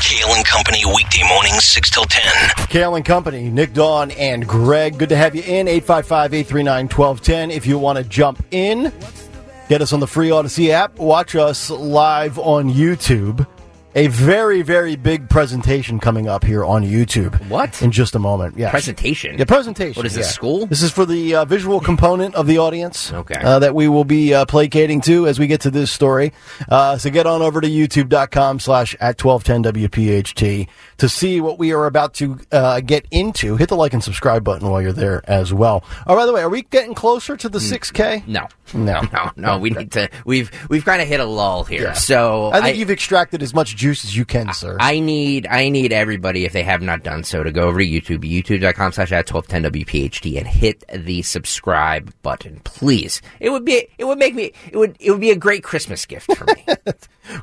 Kale and Company weekday mornings 6 till 10. Kale and Company, Nick Dawn and Greg. Good to have you in. 855 839 1210. If you want to jump in, get us on the free Audacy app. Watch us live on YouTube. A very, very big presentation coming up here on YouTube. What? In just a moment. Yeah. Presentation? Yeah, presentation. What is this, yeah. school? This is for the uh, visual component of the audience. Okay. Uh, that we will be uh, placating to as we get to this story. Uh, so get on over to youtube.com slash at 1210 WPHT to see what we are about to uh, get into. Hit the like and subscribe button while you're there as well. Oh, by the way, are we getting closer to the 6K? No. No. No, no, we need to. We've we've kind of hit a lull here. So I think you've extracted as much juice as you can, sir. I need I need everybody if they have not done so to go over to YouTube, youtube.com slash at twelve ten WPHT and hit the subscribe button, please. It would be it would make me it would it would be a great Christmas gift for me.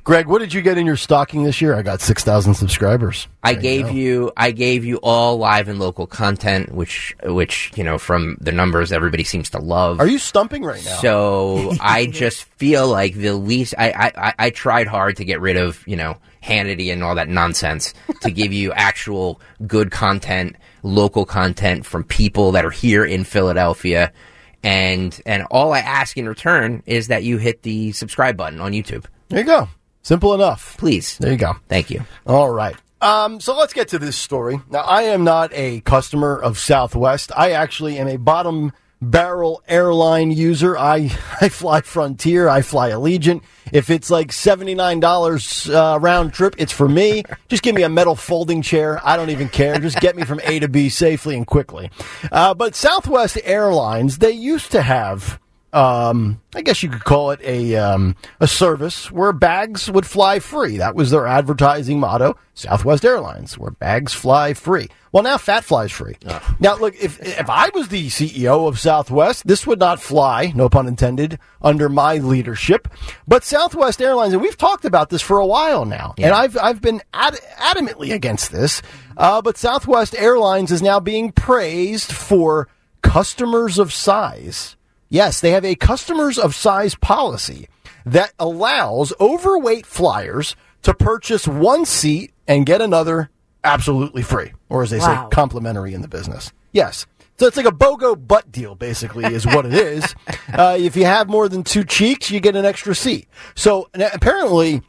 Greg, what did you get in your stocking this year? I got 6,000 subscribers. I There gave go. you I gave you all live and local content, which which, you know, from the numbers everybody seems to love. Are you stumping right now? So I just feel like the least I, I, I- I tried hard to get rid of, you know, Hannity and all that nonsense to give you actual good content, local content from people that are here in Philadelphia. And and all I ask in return is that you hit the subscribe button on YouTube. There you go. Simple enough. Please. There you go. Thank you. All right. Um, so let's get to this story. Now, I am not a customer of Southwest. I actually am a bottom barrel airline user. I, I fly Frontier. I fly Allegiant. If it's like $79 uh, round trip, it's for me. Just give me a metal folding chair. I don't even care. Just get me from A to B safely and quickly. Uh, but Southwest Airlines, they used to have um, I guess you could call it a um, a service where bags would fly free. That was their advertising motto. Southwest Airlines, where bags fly free. Well, now fat flies free. Now, look, if if I was the CEO of Southwest, this would not fly, no pun intended, under my leadership. But Southwest Airlines, and we've talked about this for a while now, and I've I've been ad- adamantly against this. Uh, but Southwest Airlines is now being praised for customers of size. Yes, they have a customers of size policy that allows overweight flyers to purchase one seat and get another absolutely free, or as they Wow. say, complimentary in the business. Yes. So it's like a BOGO butt deal, basically, is what it is. Uh, if you have more than two cheeks, you get an extra seat. So apparently,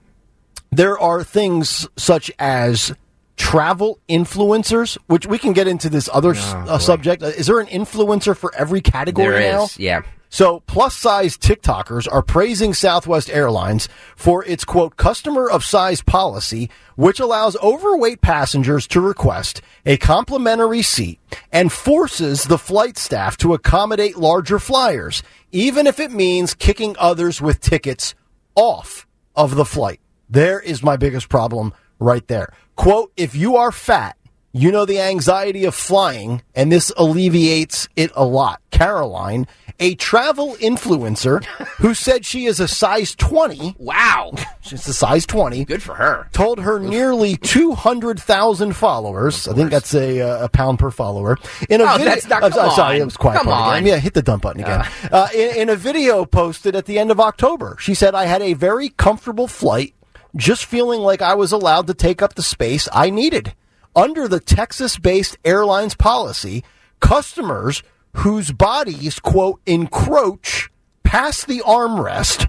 there are things such as travel influencers, which we can get into this other s uh, subject. Uh, Is there an influencer for every category There now? is, yeah. So plus size TikTokers are praising Southwest Airlines for its quote customer of size policy, which allows overweight passengers to request a complimentary seat and forces the flight staff to accommodate larger flyers, even if it means kicking others with tickets off of the flight. There is my biggest problem right there. Quote, if you are fat, you know the anxiety of flying, and this alleviates it a lot. Caroline, a travel influencer who said she is a size 20. Wow. She's a size 20. Good for her. Told her nearly 200,000 followers. I think that's a, uh, a pound per follower. In a Oh, video, that's not- I'm come sorry, it was quiet. Come part again. on. Yeah, hit the dump button again. Uh, in, in a video posted at the end of October, she said, I had a very comfortable flight, just feeling like I was allowed to take up the space I needed. Under the Texas based airlines policy, customers whose bodies, quote, encroach past the armrest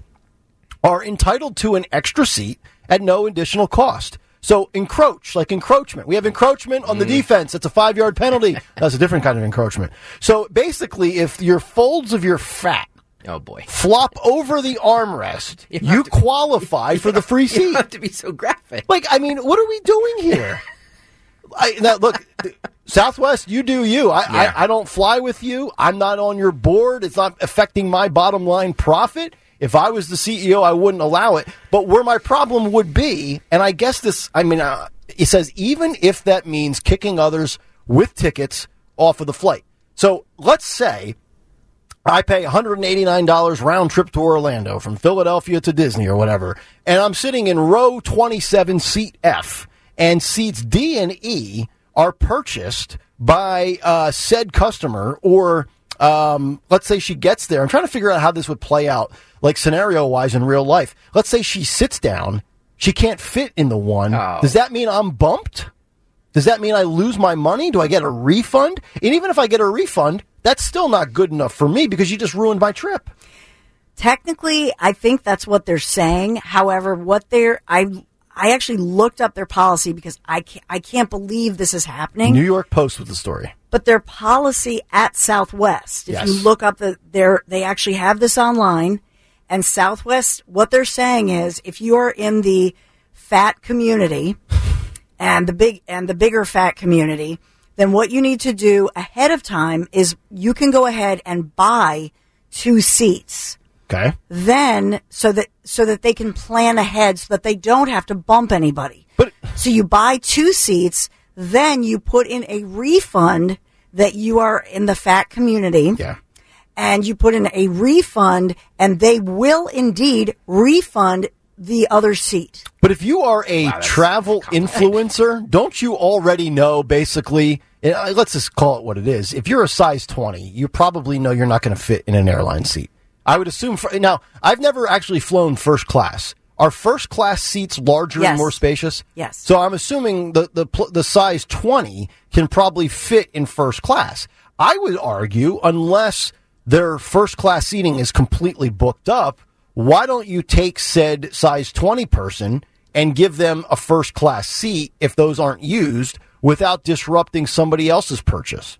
are entitled to an extra seat at no additional cost. So encroach, like encroachment. We have encroachment on the mm. defense. It's a five yard penalty. That's a different kind of encroachment. So basically, if your folds of your fat Oh boy. flop over the armrest, You you, qualify for the free seat. don't have to be so graphic. Like, I mean, what are we doing here? I, now, look, Southwest, you do you. I, Yeah. I, I don't fly with you. I'm not on your board. It's not affecting my bottom line profit. If I was the CEO, I wouldn't allow it. But where my problem would be, and I guess this, I mean, uh, it says even if that means kicking others with tickets off of the flight. So let's say I pay $189 round trip to Orlando from Philadelphia to Disney or whatever, and I'm sitting in row 27, seat F, and seats D and E are purchased by uh, said customer, or um, let's say she gets there. I'm trying to figure out how this would play out, like scenario wise in real life. Let's say she sits down she can't fit in the one. Oh. Does that mean I'm bumped? Does that mean I lose my money? Do I get a refund? And even if I get a refund, that's still not good enough for me because you just ruined my trip. Technically, I think that's what they're saying. However, what they're I I actually looked up their policy because I can't, I can't believe this is happening. New York Post with the story. but their policy at Southwest, if Yes. you look up the their they actually have this online and Southwest what they're saying is if you are in the fat community and the big and the bigger fat community, then what you need to do ahead of time is you can go ahead and buy two seats Okay. then so that so that they can plan ahead so that they don't have to bump anybody. But- so you buy two seats, then you put in a refund that you are in the fat community Yeah. and you put in a refund and they will indeed refund the other seat. But if you are a travel influencer, don't you already know basically? uh, Let's just call it what it is. If you're a size 20, you probably know you're not going to fit in an airline seat. I would assume. For, now, I've never actually flown first class. Are first class seats larger and more spacious? Yes. So I'm assuming the, the the size 20 can probably fit in first class. I would argue, unless their first class seating is completely booked up, why don't you take said size 20 person and give them a first class seat if those aren't used without disrupting somebody else's purchase?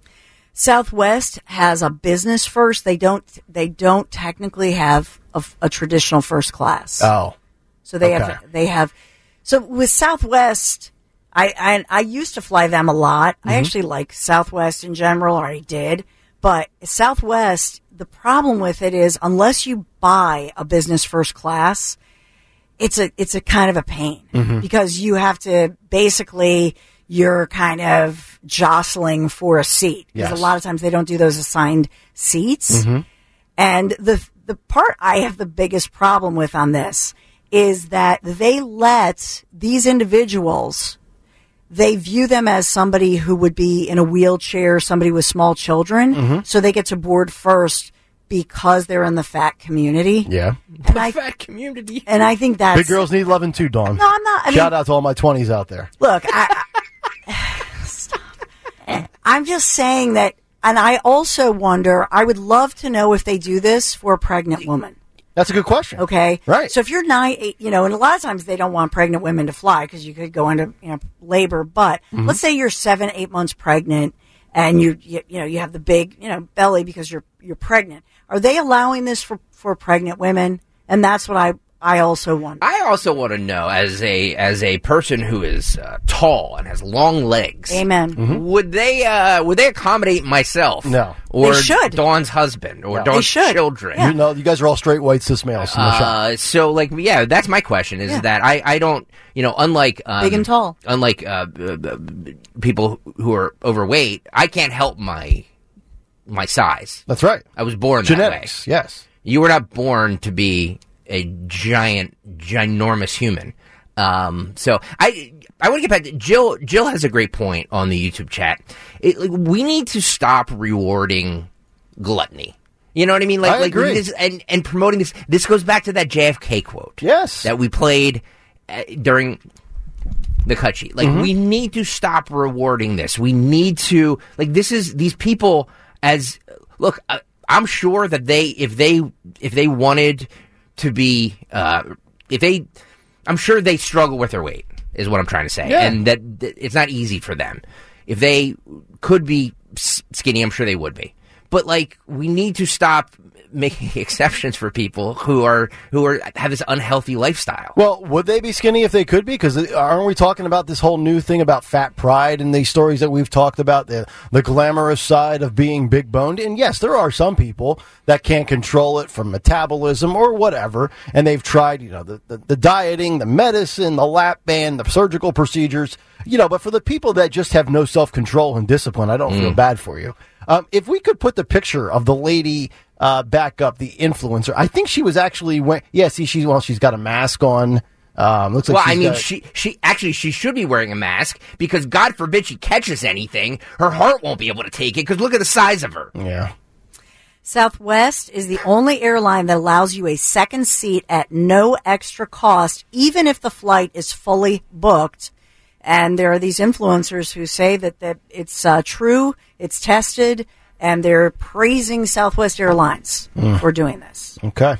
Southwest has a business first. They don't they don't technically have a, a traditional first class. Oh. So they Okay. have they have so with Southwest I, I I used to fly them a lot. I mm-hmm. actually like Southwest in general, or I did. But Southwest, the problem with it is unless you buy a business first class, it's a it's a kind of a pain mm-hmm. because you have to basically you're kind of jostling for a seat because Yes. a lot of times they don't do those assigned seats. Mm-hmm. And the the part I have the biggest problem with on this is that they let these individuals they view them as somebody who would be in a wheelchair, somebody with small children, mm-hmm. so they get to board first because they're in the fat community. Yeah. And I Fat community. and I think that's Big girls need loving too, Dawn. No, I'm not. I Shout mean, out to all my 20s out there. look, I, I, stop. I'm just saying that, and I also wonder. I would love to know if they do this for a pregnant woman. That's a good question. Okay, Right. So if you're nine, eight, you know, and a lot of times they don't want pregnant women to fly because you could go into you know labor. But Mm-hmm. let's say you're seven, eight months pregnant, and you, you you know you have the big you know belly because you're you're pregnant. Are they allowing this for for pregnant women? And that's what I I also wonder. I also want to know, as a as a person who is uh, tall and has long legs, Amen. would they uh, would they accommodate myself? No. or They should. Dawn's husband or No. Dawn's They should. children. You know, you guys are all straight white cis males in the shop. Uh, so like yeah, that's my question. Is Yeah. that I I don't you know unlike um, Big and tall. unlike uh, b- b- people who are overweight, I can't help my my size. That's right. I was born Genetics, that way. yes. You were not born to be a giant, ginormous human. Um, so I I want to get back to Jill. Jill has a great point on the YouTube chat. It, like, we need to stop rewarding gluttony. You know what I mean? Like, I like agree. This, and and promoting this. This goes back to that JFK quote. Yes. that we played uh, during the cut sheet. Mm-hmm. Like we need to stop rewarding this. We need to like this is these people as look. Uh, I'm sure that they if they if they wanted to be uh, if they I'm sure they struggle with their weight is what I'm trying to say, Yeah. and that, that it's not easy for them. If they could be skinny, I'm sure they would be. But like, we need to stop making exceptions for people who are who are have this unhealthy lifestyle. Well, would they be skinny if they could be? Because aren't we talking about this whole new thing about fat pride and these stories that we've talked about, the, the glamorous side of being big boned? And yes, there are some people that can't control it from metabolism or whatever, and they've tried, you know, the, the, the dieting, the medicine, the lap band, the surgical procedures, you know, but for the people that just have no self control and discipline, I don't feel bad for you. Um, if we could put the picture of the lady uh, back up, the influencer, I think she was actually went. Yeah, see, she's well, she's got a mask on. Um, looks like well, I mean, got- she she actually she should be wearing a mask because God forbid she catches anything, her heart won't be able to take it. Because look at the size of her. yeah. Southwest is the only airline that allows you a second seat at no extra cost, even if the flight is fully booked. And there are these influencers who say that, that it's uh, true, it's tested, and they're praising Southwest Airlines for doing this. Okay.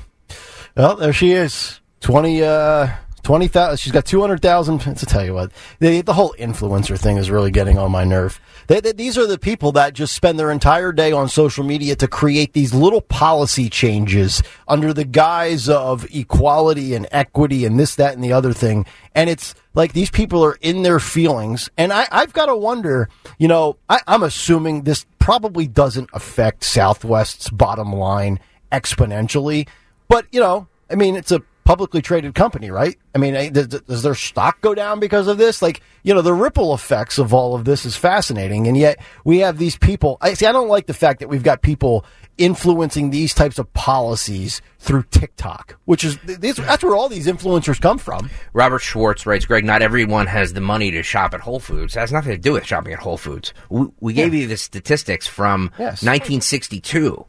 Well, there she is. 20, uh, 20,000. She's got 200,000. To tell you what, the, the whole influencer thing is really getting on my nerve. They, they, these are the people that just spend their entire day on social media to create these little policy changes under the guise of equality and equity and this, that, and the other thing. And it's like these people are in their feelings. And I, I've got to wonder, you know, I, I'm assuming this probably doesn't affect Southwest's bottom line exponentially. But, you know, I mean, it's a publicly traded company, right? I mean, eh, does, does their stock go down because of this? Like, you know, the ripple effects of all of this is fascinating. And yet we have these people. I see, I don't like the fact that we've got people influencing these types of policies through TikTok, which is, that's where all these influencers come from. Robert Schwartz writes, Greg, not everyone has the money to shop at Whole Foods. It has nothing to do with shopping at Whole Foods. We, we gave you the statistics from Yes. 1962.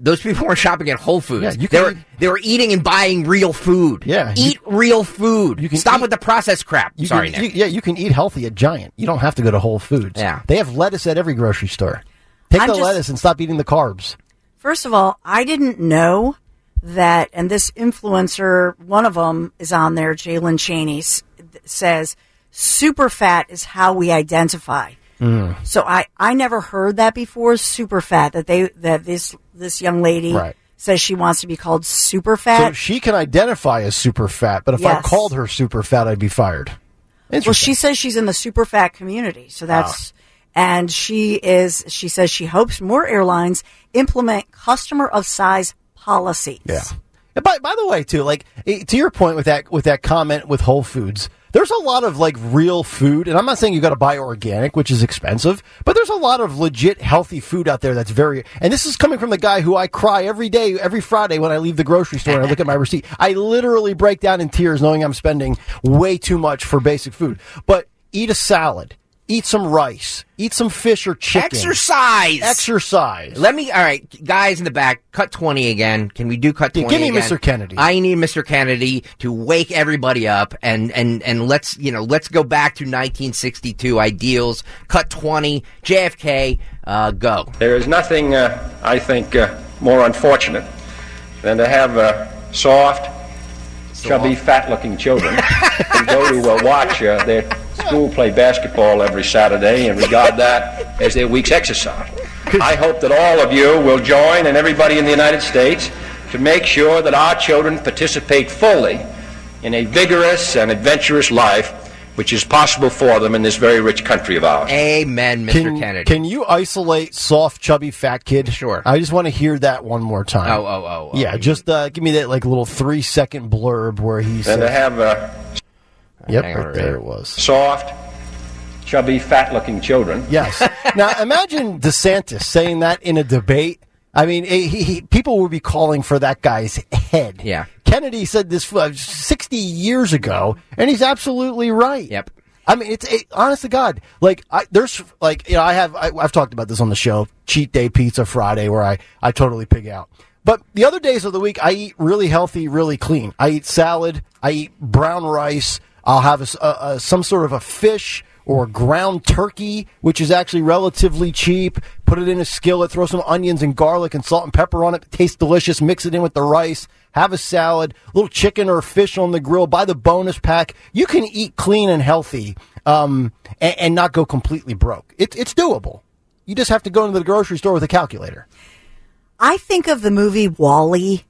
Those people weren't shopping at Whole Foods. Yeah, you they, were, they were eating and buying real food. Yeah, you- Eat real food. You can Stop eat- with the processed crap. You Sorry, can, Nick. you- yeah, you can eat healthy at Giant. You don't have to go to Whole Foods. Yeah. They have lettuce at every grocery store. Take I'm the just- lettuce and stop eating the carbs. First of all, I didn't know that, and this influencer, one of them is on there, Jalen Cheney, says super fat is how we identify. Mm. So I, I never heard that before, super fat, that they, that this, this young lady Right. says she wants to be called super So fat. she can identify as super fat, but if I called her super fat, I'd be fired. Well, she says she's in the super fat community. So that's, and she is, she says she hopes more airlines implement customer of size policies. Yeah. And by by the way, too, like eh, to your point with that with that comment with Whole Foods, there's a lot of like real food, and I'm not saying you got to buy organic, which is expensive, but there's a lot of legit healthy food out there that's very. And this is coming from the guy who I cry every day, every Friday when I leave the grocery store and I look at my receipt. I literally break down in tears knowing I'm spending way too much for basic food. But eat a salad, eat some rice, eat some fish or chicken. Exercise. Exercise. Let me, all right, guys in the back, cut 20 again. Can we do cut Yeah, 20 give me again? Mr. Kennedy. I need Mr. Kennedy to wake everybody up and, and, and let's, you know, let's go back to 1962 ideals. Cut 20, JFK, uh, go. There is nothing, uh, I think, uh, more unfortunate than to have uh, soft, chubby, fat-looking children who go to uh, watch uh, their school play basketball every Saturday and regard that as their week's exercise. I hope that all of you will join and everybody in the United States to make sure that our children participate fully in a vigorous and adventurous life which is possible for them in this very rich country of ours. Amen, Mr. Can, Kennedy. can you isolate soft, chubby, fat kid? Sure. I just want to hear that one more time. Oh, oh, oh, oh. Yeah, just uh, give me that like little three second blurb where he And says, to have uh, "Yep, Hang on, right there it was." soft, chubby, fat-looking children. Yes. now imagine DeSantis saying that in a debate. I mean, he, he, people would be calling for that guy's head. Yeah. Kennedy said this uh, 60 years ago, and he's absolutely right. Yep. I mean, it's it, honest to God. Like, I, there's like, you know, I have, I, I've talked about this on the show, cheat day pizza Friday, where I, I totally pig out. But the other days of the week, I eat really healthy, really clean. I eat salad. I eat brown rice. I'll have a a a- some sort of a fish or ground turkey, which is actually relatively cheap. Put it in a skillet, throw some onions and garlic and salt and pepper on it. it. Tastes delicious. Mix it in with the rice. Have a salad, little chicken or fish on the grill. Buy the bonus pack. You can eat clean and healthy, um, and, and not go completely broke. It, it's doable. You just have to go into the grocery store with a calculator. I think of the movie WALL-E.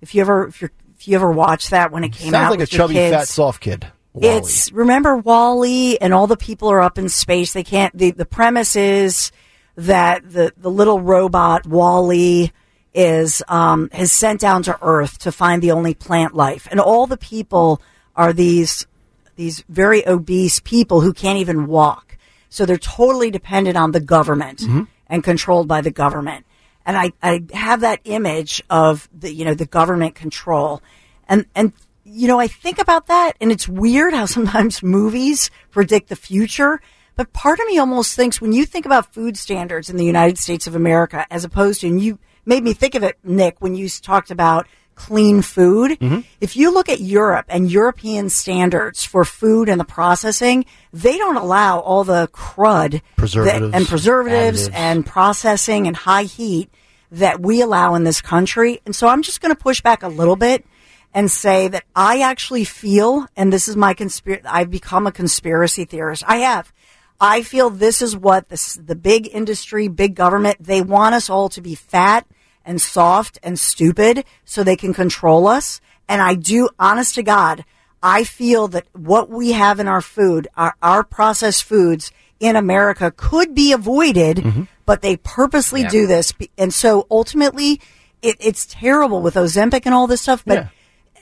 If you ever, if you if you ever watched that when it came out. Sounds out, like a chubby, fat, soft kid. It's remember WALL-E and all the people are up in space. They can't. The the premise is that the the little robot WALL-E is um is sent down to Earth to find the only plant life, and all the people are these these very obese people who can't even walk. So they're totally dependent on the government and controlled by the government. And I, I have that image of the, you know, the government control. And, and, you know, I think about that and it's weird how sometimes movies predict the future. But part of me almost thinks when you think about food standards in the United States of America, as opposed to, and you made me think of it, Nick, when you talked about clean food. Mm-hmm. If you look at Europe and European standards for food and the processing, they don't allow all the crud that- Preservatives, and preservatives additives. and processing and high heat that we allow in this country. And so I'm just going to push back a little bit and say that I actually feel, and this is my conspiracy, I've become a conspiracy theorist. I have. I feel this is what this, the big industry, big government, they want us all to be fat and soft and stupid so they can control us. And I do, honest to God, I feel that what we have in our food, our, our processed foods in America could be avoided, mm-hmm. but they purposely Yeah. do this. And so ultimately, it, it's terrible with Ozempic and all this stuff, but Yeah.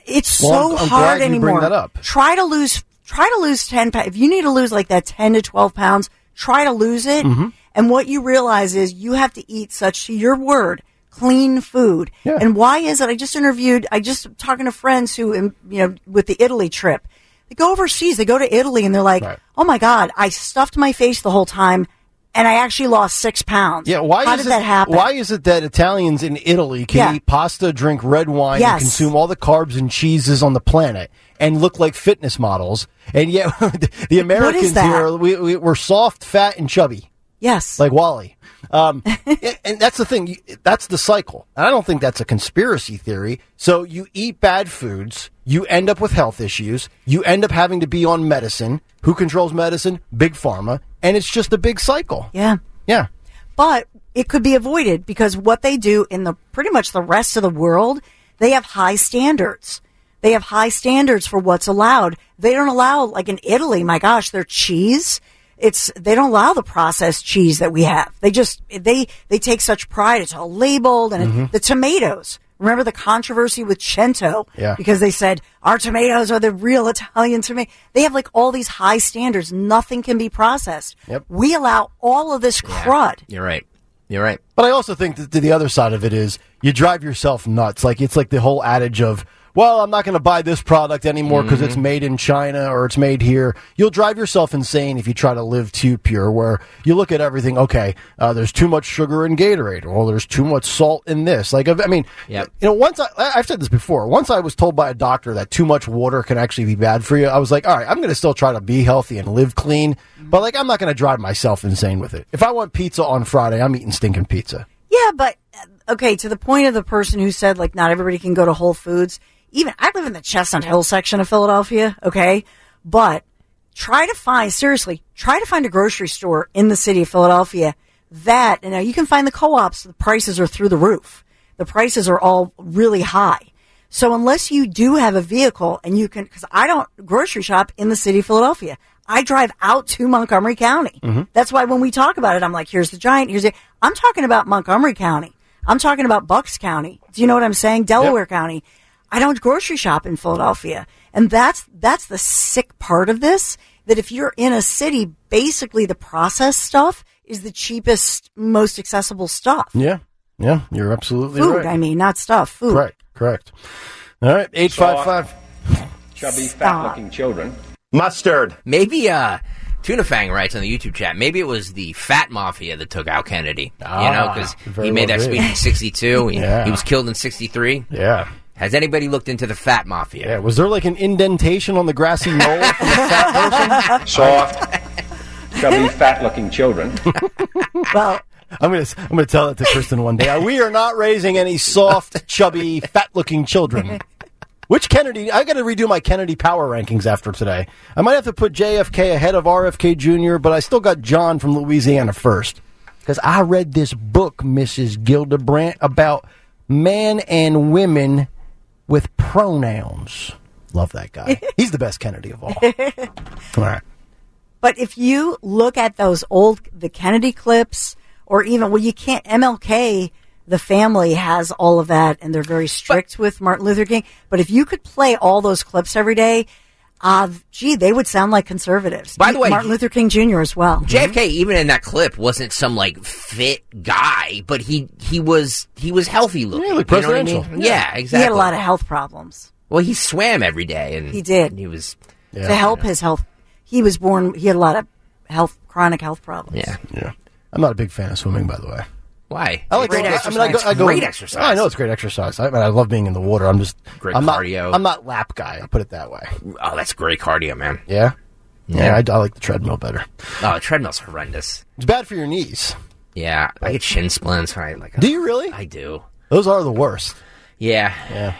It's Well, so I'm- I'm hard anymore. bring that up. Try to lose, try to lose 10 pounds. If you need to lose like that 10 to 12 pounds, try to lose it. Mm-hmm. And what you realize is you have to eat such, to your word, clean food. Yeah. And why is it? I just interviewed, I just talking to friends who, um, you know, with the Italy trip, they go overseas, they go to Italy and they're like, Right. oh my God, I stuffed my face the whole time and I actually lost six pounds. Yeah, why How is did it, that happen? Why is it that Italians in Italy can Yeah. eat pasta, drink red wine, Yes. and consume all the carbs and cheeses on the planet and look like fitness models, and yet the Americans here we, we, we're soft, fat, and chubby Yes. like WALL-E. Um, and- that's the thing. That's the cycle. And I don't think that's a conspiracy theory. So you eat bad foods, you end up with health issues, you end up having to be on medicine. Who controls medicine? Big pharma, and it's just a big cycle. yeah. Yeah. but it could be avoided because what they do in the pretty much the rest of the world, they have high standards. They have high standards for what's allowed. They don't allow, like in Italy, my gosh, their cheese. It's they don't allow the processed cheese that we have. They just they they take such pride. It's all labeled and Mm-hmm. it, the tomatoes. Remember the controversy with Cento? Yeah. Because they said our tomatoes are the real Italian tomato. They have like all these high standards. Nothing can be processed. Yep. We allow all of this crud. You're right. You're right. But I also think that the other side of it is you drive yourself nuts. Like it's like the whole adage of, well, I'm not going to buy this product anymore because it's made in China or it's made here. You'll drive yourself insane if you try to live too pure. Where you look at everything, okay, uh, there's too much sugar in Gatorade, or there's too much salt in this. Like, I mean, Yep. you know, once I, I've said this before. Once I was told by a doctor that too much water can actually be bad for you, I was like, all right, I'm going to still try to be healthy and live clean, but like, I'm not going to drive myself insane with it. If I want pizza on Friday, I'm eating stinking pizza. Yeah, but uh, okay, to the point of the person who said like not everybody can go to Whole Foods. Even I live in the Chestnut Hill section of Philadelphia, okay? But try to find seriously, try to find a grocery store in the city of Philadelphia that and now you can find the co-ops, the prices are through the roof. The prices are all really high. So unless you do have a vehicle and you can cuz I don't grocery shop in the city of Philadelphia. I drive out to Montgomery County. Mm-hmm. That's why when we talk about it, I'm like, here's the giant, here's the. I'm talking about Montgomery County. I'm talking about Bucks County. Do you know what I'm saying? Delaware County. I don't grocery shop in Philadelphia. And that's, that's the sick part of this. That if you're in a city, basically the processed stuff is the cheapest, most accessible stuff. Yeah, yeah, you're absolutely Food, right. I mean, not stuff, food. correct, correct. All right, eight five five. Chubby, fat-looking children. Mustard. Maybe uh Tuna Fang writes on the YouTube chat. Maybe it was the Fat Mafia that took out Kennedy. you know, Ah, because he made well that speech in '62. He, Yeah. he was killed in '63. Yeah, Has anybody looked into the Fat Mafia? yeah. Was there like an indentation on the grassy knoll from the fat person? Soft, chubby, fat-looking children. Well, I'm gonna I'm gonna tell it to Kristen one day. We are not raising any soft, chubby, fat-looking children. Which Kennedy? I got to redo my Kennedy power rankings after today. I might have to put JFK ahead of RFK Jr., but I still got John from Louisiana first because I read this book, Mrs. Gildebrandt, about men and women with pronouns. Love that guy. He's the best Kennedy of all. All right. But if you look at those old, the Kennedy clips, or even, well, you can't, MLK, the family has all of that and they're very strict with Martin Luther King. But if you could play all those clips every day, uh, gee, they would sound like conservatives. By the way, Martin Luther King Jr. as well. JFK, even in that clip, wasn't some like fit guy, but he he was he was healthy looking. Yeah, like you know I presidential. mean? Yeah. Yeah, exactly. He had a lot of health problems Well, he swam every day, and He did. He was. Yeah. to help his health. He was born, he had a lot of health, chronic health problems. Yeah. Yeah. I'm not a big fan of swimming, by the way. Why? I like Great to, I mean, I go, I go, Great exercise. I know it's great exercise. I mean, I love being in the water. I'm just Great I'm cardio. Not, I'm not lap guy. I'll put it that way. Oh, that's great cardio, man. Yeah, yeah. I, I like the treadmill better. Oh, the treadmill's horrendous. It's bad for your knees. Yeah, I get shin splints when I like. Do you really? I do. Those are the worst. Yeah. Yeah.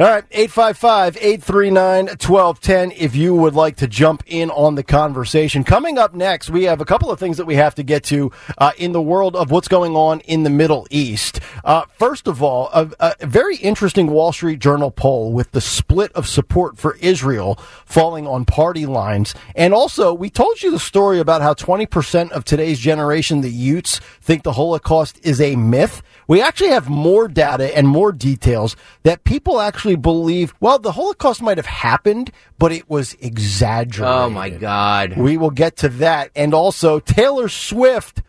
All right, 855 839 1210 if you would like to jump in on the conversation. Coming up next, we have a couple of things that we have to get to uh, in the world of what's going on in the Middle East. Uh, first of all, a, a very interesting Wall Street Journal poll with the split of support for Israel falling on party lines. And also, we told you the story about how 20% of today's generation, the Utes, think the Holocaust is a myth. We actually have more data and more details that people actually believe, well, the Holocaust might have happened, but it was exaggerated. Oh my God. We will get to that. And also, Taylor Swift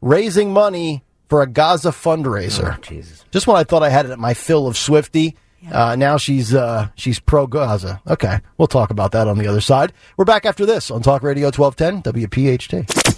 raising money for a Gaza fundraiser. Oh, Jesus. Just when I thought I had it at my fill of Swifty, uh, now she's uh, she's pro Gaza. Okay, we'll talk about that on the other side. We're back after this on Talk Radio 1210 WPHT.